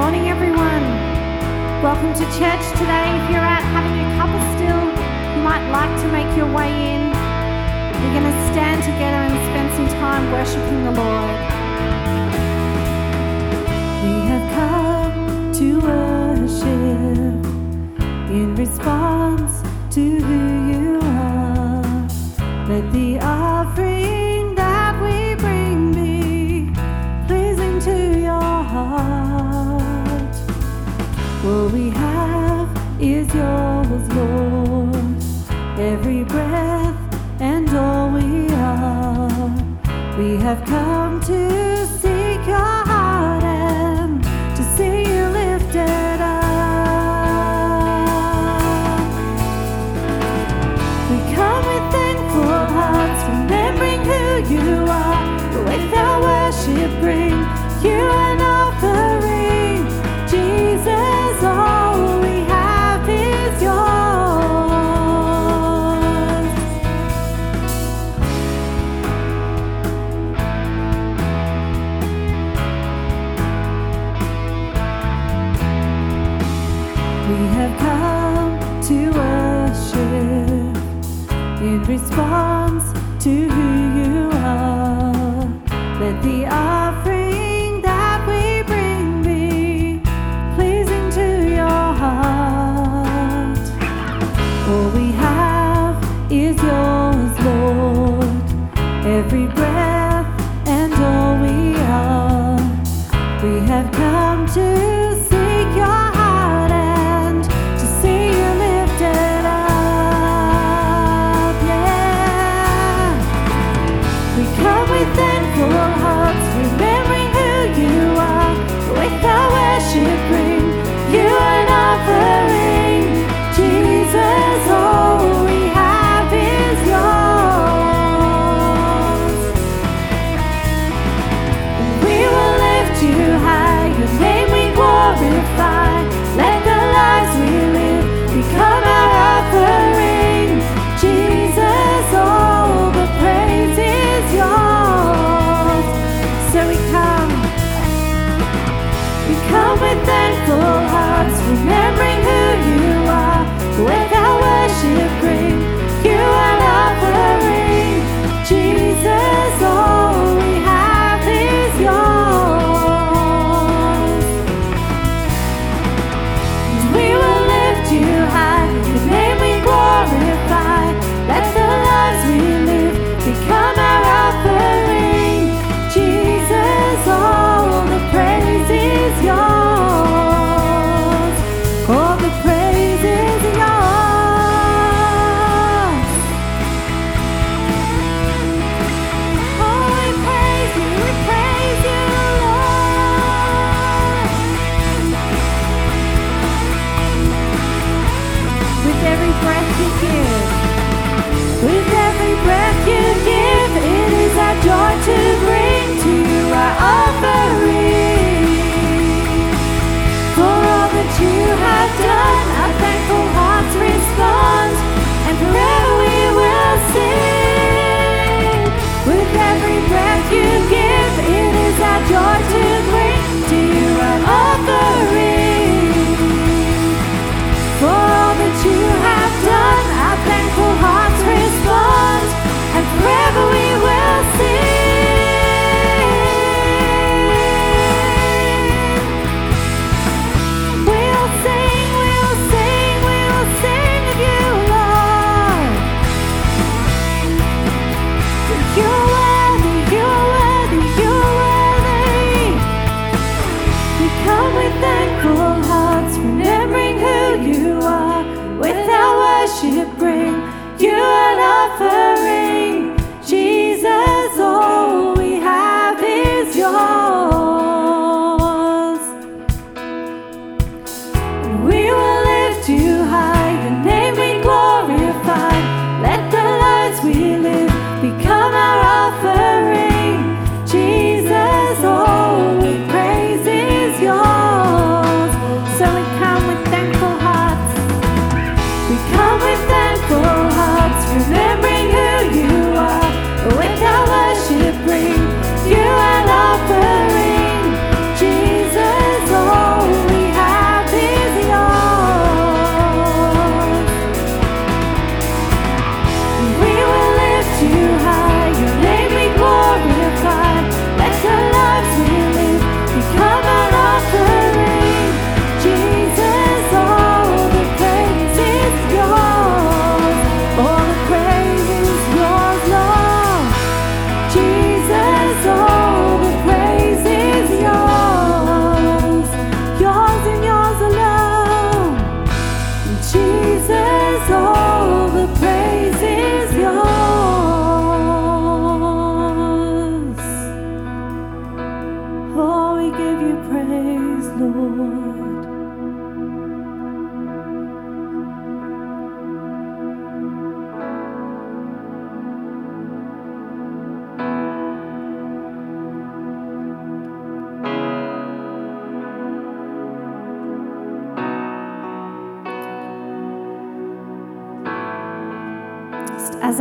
morning, everyone. Welcome to church today. If you're out having a of still, you might like to make your way in. We're going to stand together and spend some time worshiping the Lord. We have come to worship in response to who you are. Let the offering What we have is yours, Lord. Every breath and all we are, we have come to. We have come to worship in response to who you are. Let the offering that we bring be pleasing to your heart. All we have is yours, Lord. Every breath and all we are, we have come to.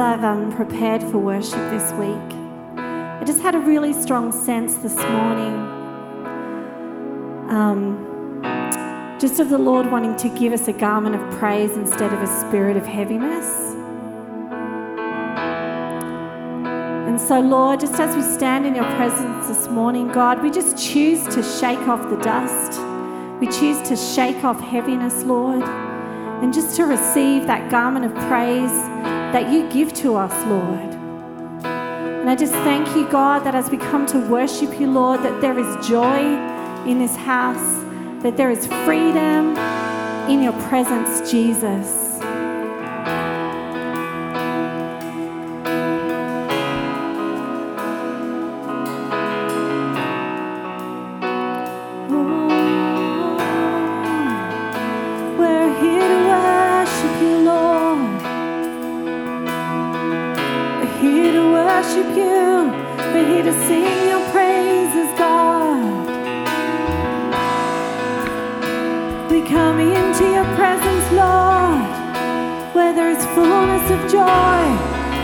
I've um, prepared for worship this week, I just had a really strong sense this morning um, just of the Lord wanting to give us a garment of praise instead of a spirit of heaviness. And so, Lord, just as we stand in your presence this morning, God, we just choose to shake off the dust. We choose to shake off heaviness, Lord, and just to receive that garment of praise that you give to us, Lord. And I just thank you, God, that as we come to worship you, Lord, that there is joy in this house, that there is freedom in your presence, Jesus.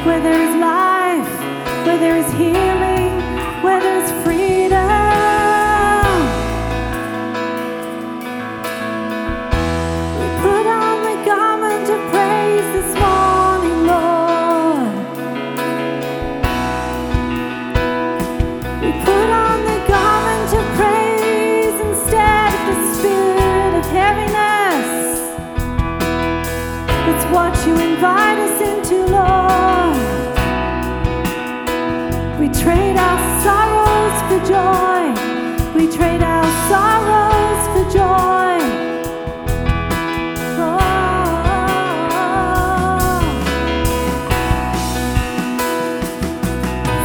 where there is life, where there is healing.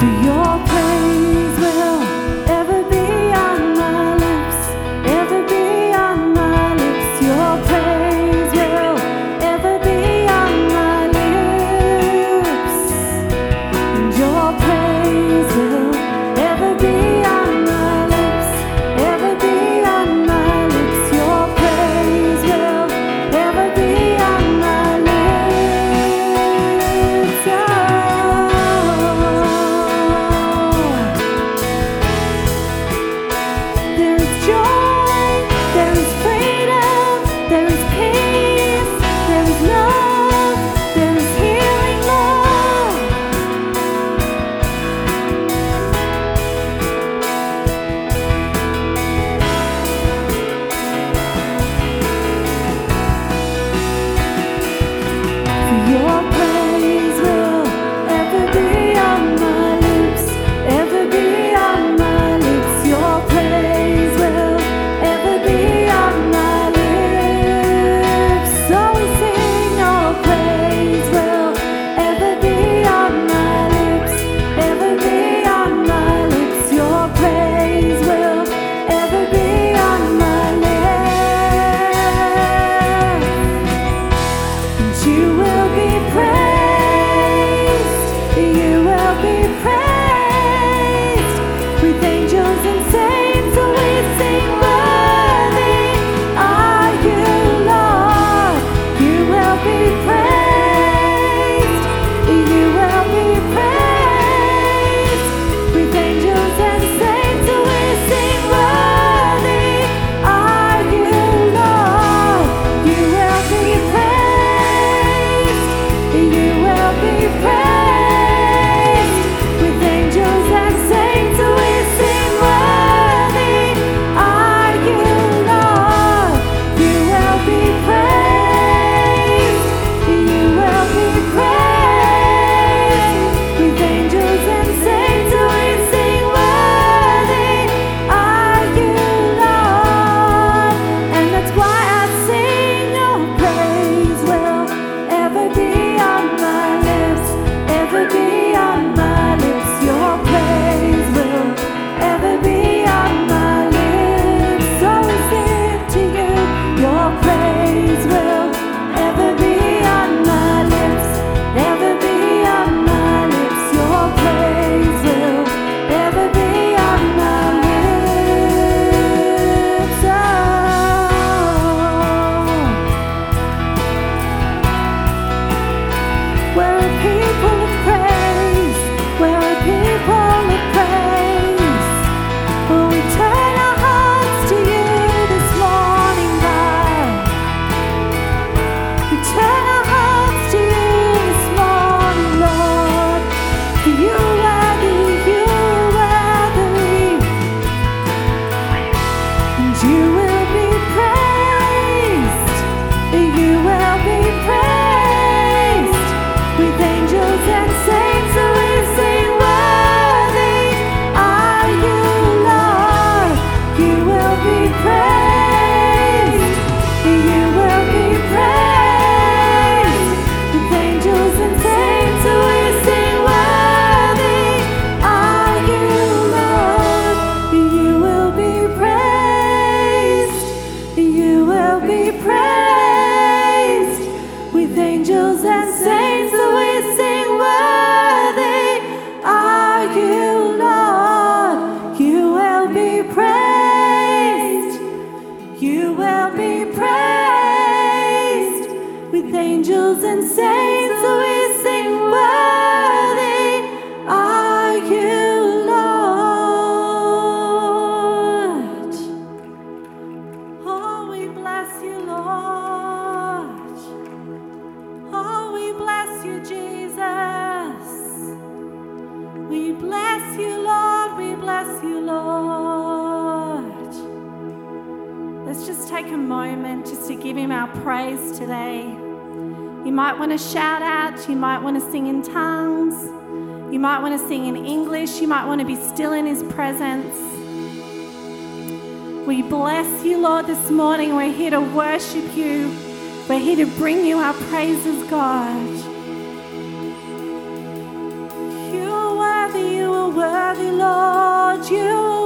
for your say want to sing in English. You might want to be still in His presence. We bless you, Lord, this morning. We're here to worship you. We're here to bring you our praises, God. You are worthy, you are worthy, Lord. You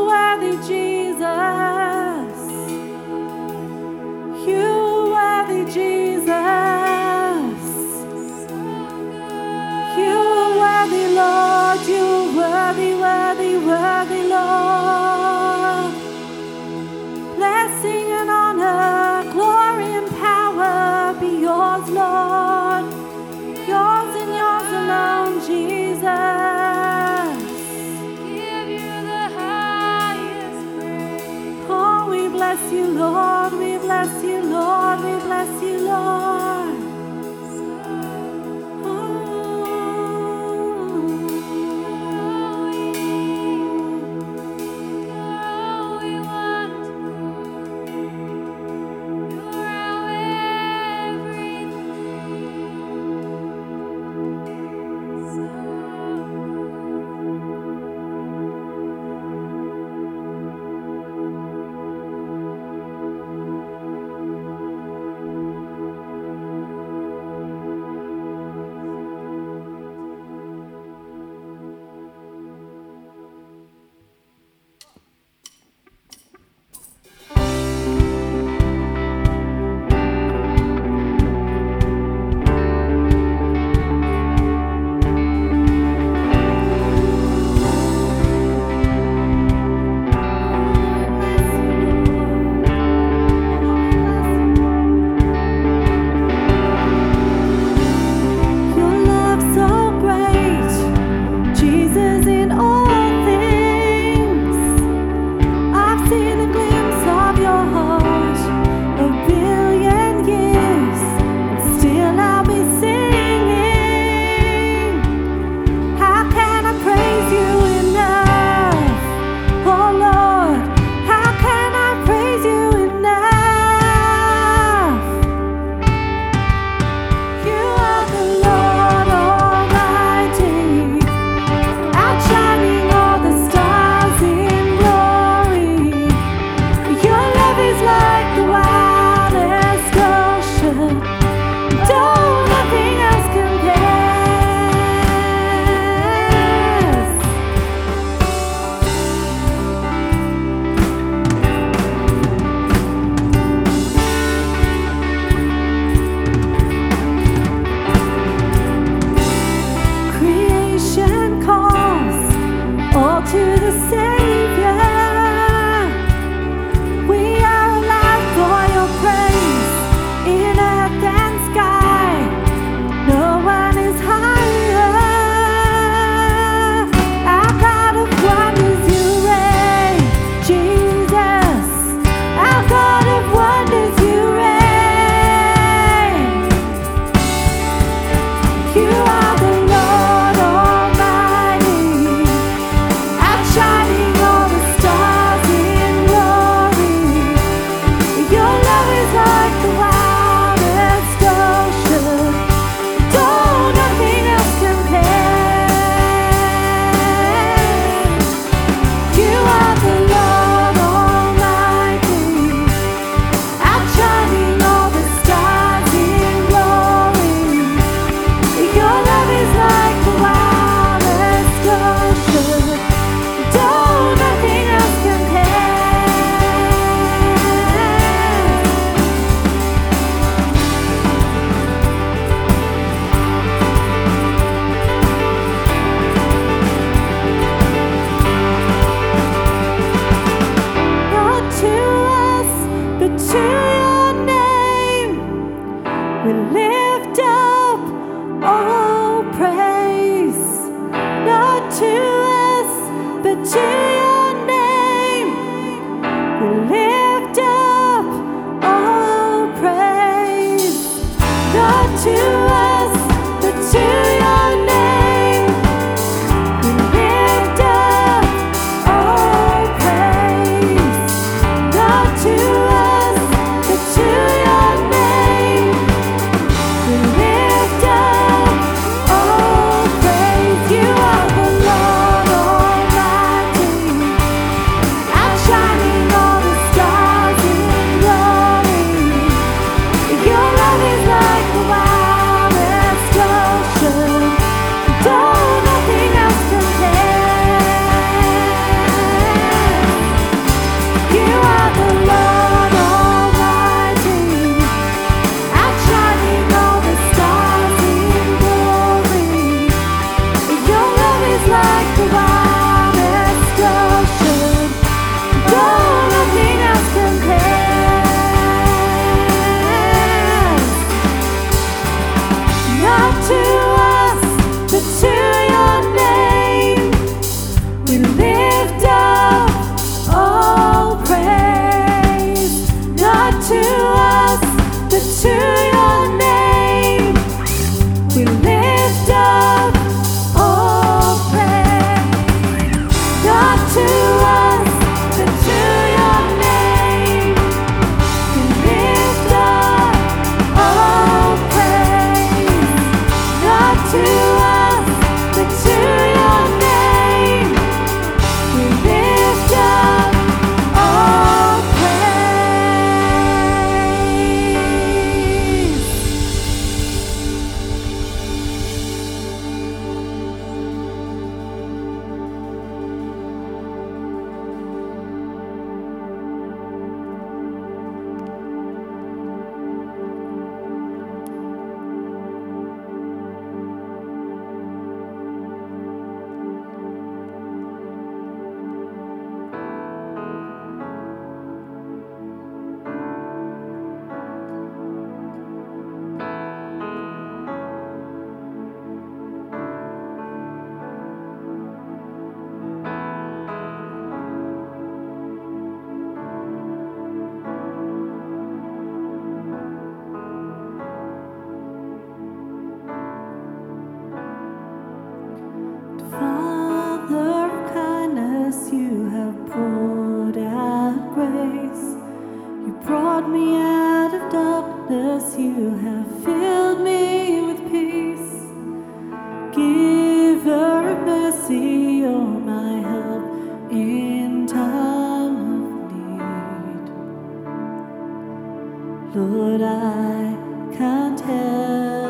I can't help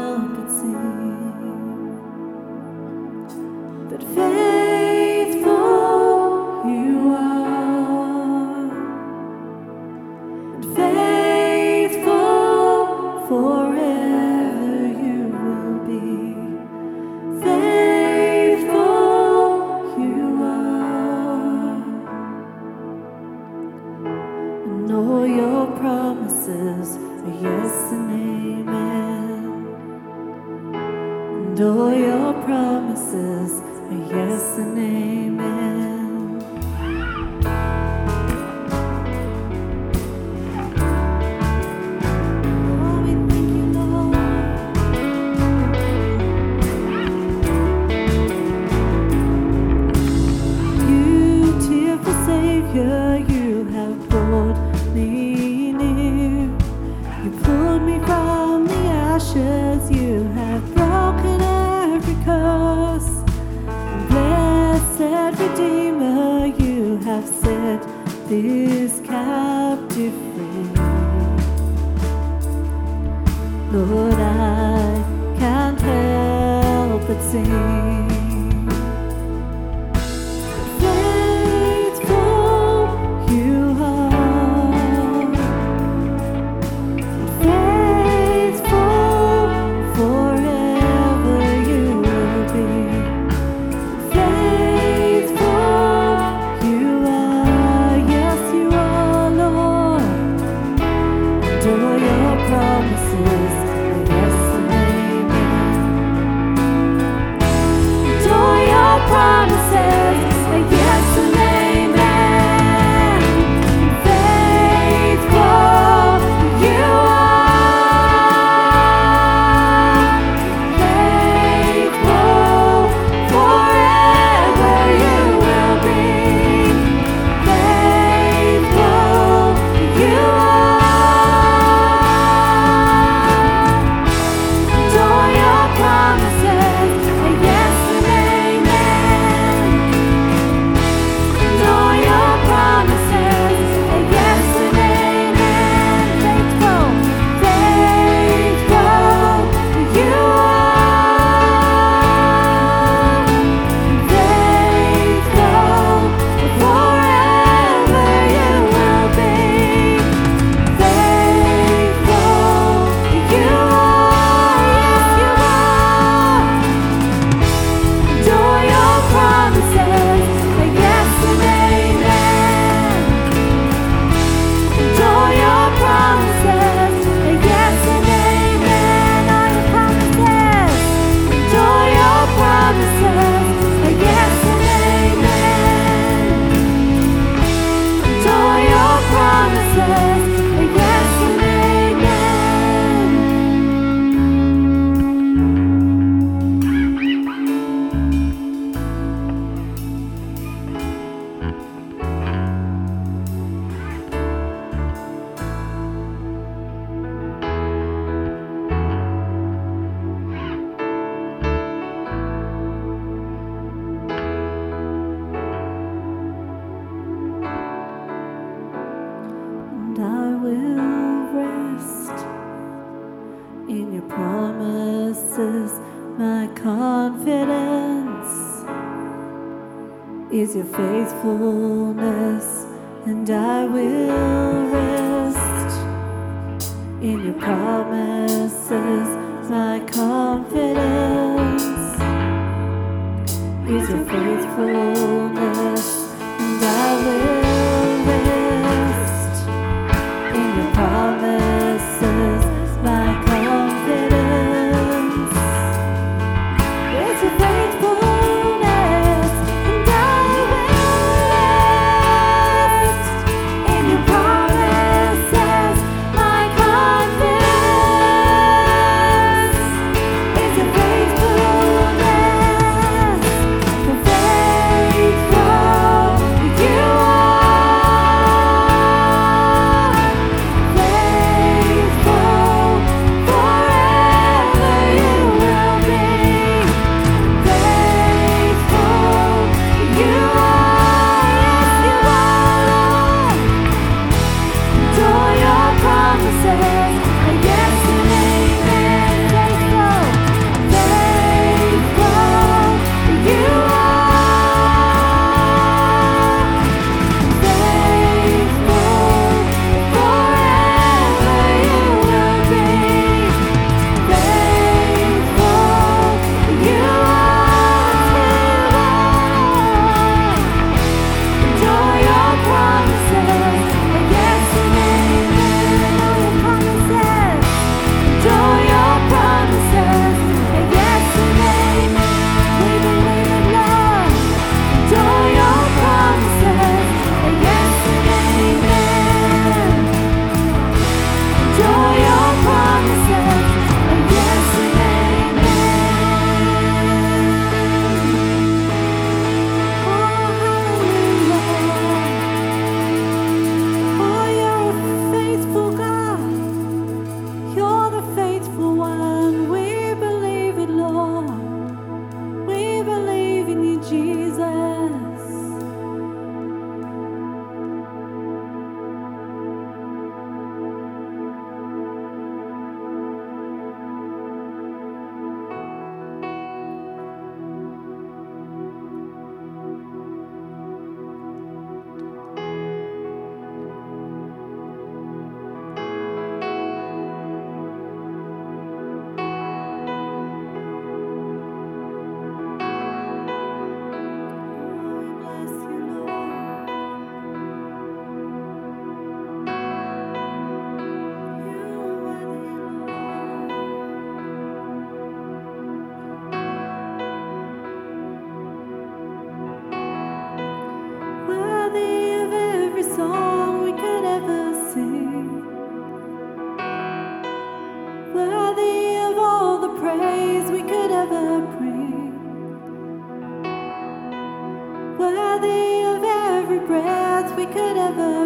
breath we could ever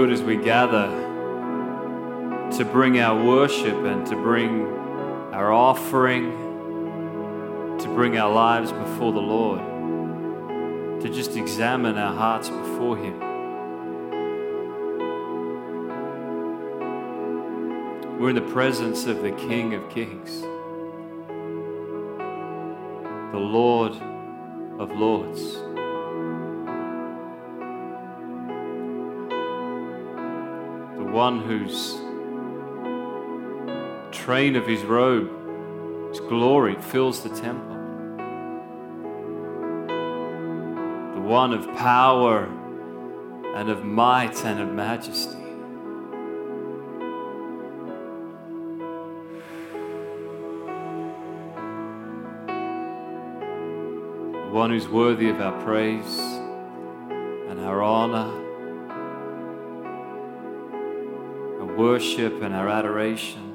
good as we gather to bring our worship and to bring our offering, to bring our lives before the Lord, to just examine our hearts before Him. We're in the presence of the King of Kings, the Lord of Lords. One whose train of his robe, his glory fills the temple. The one of power and of might and of majesty. The one who's worthy of our praise and our honor, worship and our adoration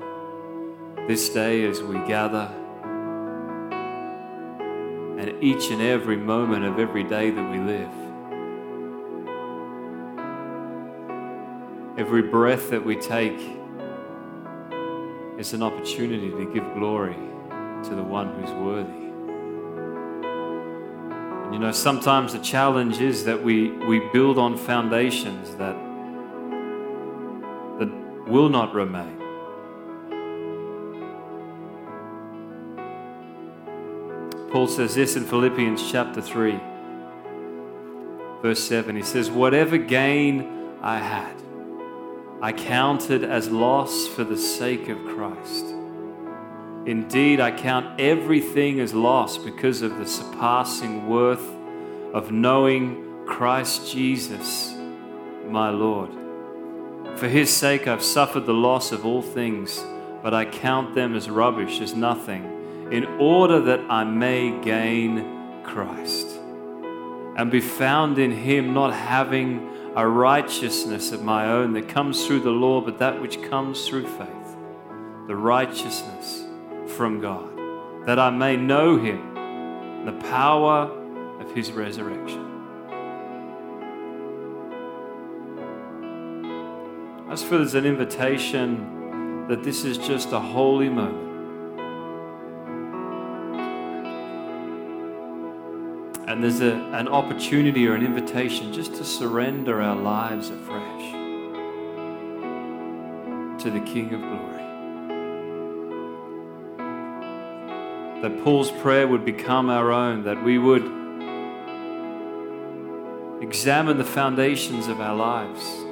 this day as we gather, and each and every moment of every day that we live. Every breath that we take is an opportunity to give glory to the one who's worthy. And you know, sometimes the challenge is that we, we build on foundations that, that will not remain. Paul says this in Philippians chapter 3, verse 7. He says, Whatever gain I had, I counted as loss for the sake of Christ. Indeed, I count everything as loss because of the surpassing worth of knowing Christ Jesus, my Lord. For his sake, I've suffered the loss of all things, but I count them as rubbish, as nothing, in order that I may gain Christ and be found in him, not having a righteousness of my own that comes through the law, but that which comes through faith, the righteousness from God, that I may know him, the power of his resurrection. I just feel there's an invitation that this is just a holy moment. And there's a, an opportunity or an invitation just to surrender our lives afresh to the King of Glory. That Paul's prayer would become our own, that we would examine the foundations of our lives,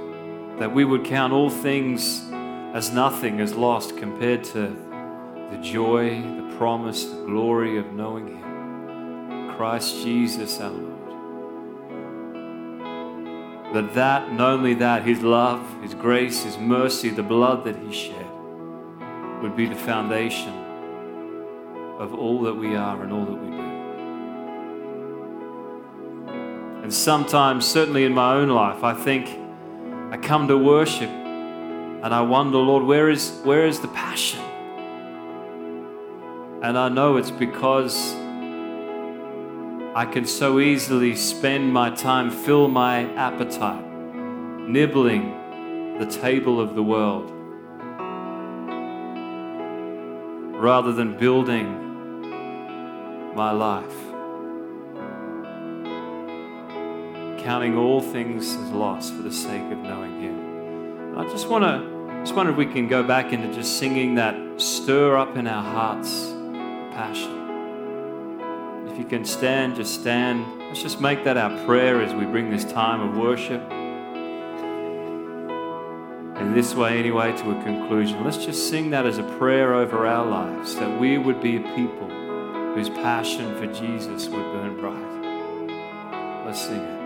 that we would count all things as nothing, as lost compared to the joy, the promise, the glory of knowing Him. Christ Jesus our Lord. That that, and only that, His love, His grace, His mercy, the blood that He shed would be the foundation of all that we are and all that we do. And sometimes, certainly in my own life, I think I come to worship and I wonder, Lord, where is, where is the passion? And I know it's because I can so easily spend my time, fill my appetite, nibbling the table of the world, rather than building my life, counting all things as loss for the sake of knowing Him. I just want to, just wonder if we can go back into just singing that stir up in our hearts passion. If you can stand, just stand. Let's just make that our prayer as we bring this time of worship. In this way, anyway, to a conclusion. Let's just sing that as a prayer over our lives, that we would be a people whose passion for Jesus would burn bright. Let's sing it.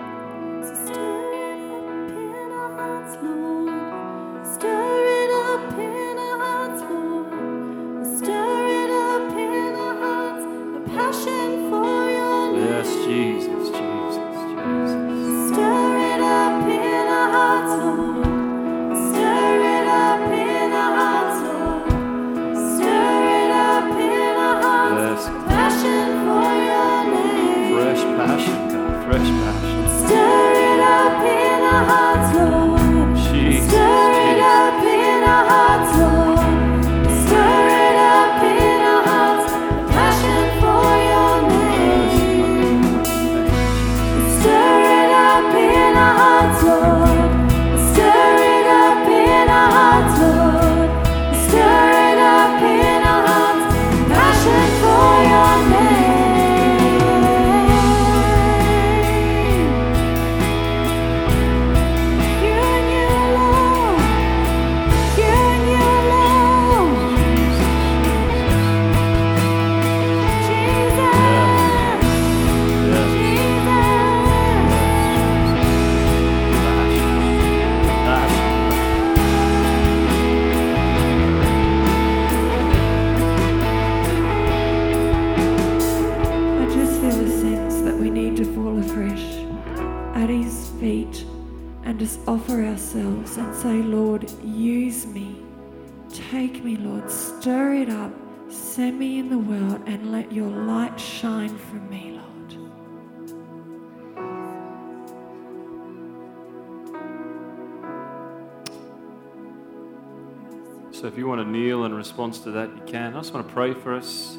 So if you want to kneel in response to that, you can. I just want to pray for us.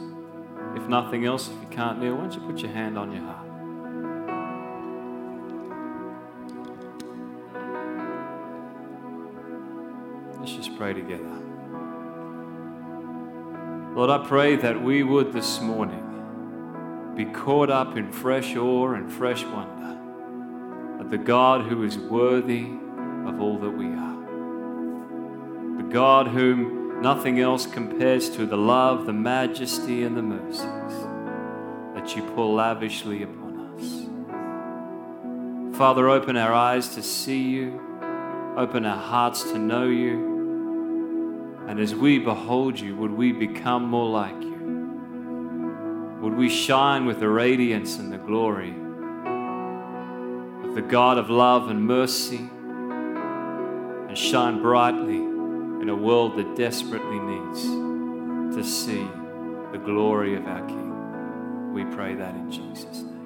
If nothing else, if you can't kneel, why don't you put your hand on your heart? Let's just pray together. Lord, I pray that we would this morning be caught up in fresh awe and fresh wonder at the God who is worthy of all that we are. God whom nothing else compares to the love, the majesty, and the mercies that you pour lavishly upon us. Father, open our eyes to see you, open our hearts to know you. And as we behold you, would we become more like you? Would we shine with the radiance and the glory of the God of love and mercy and shine brightly in a world that desperately needs to see the glory of our King? We pray that in Jesus' name.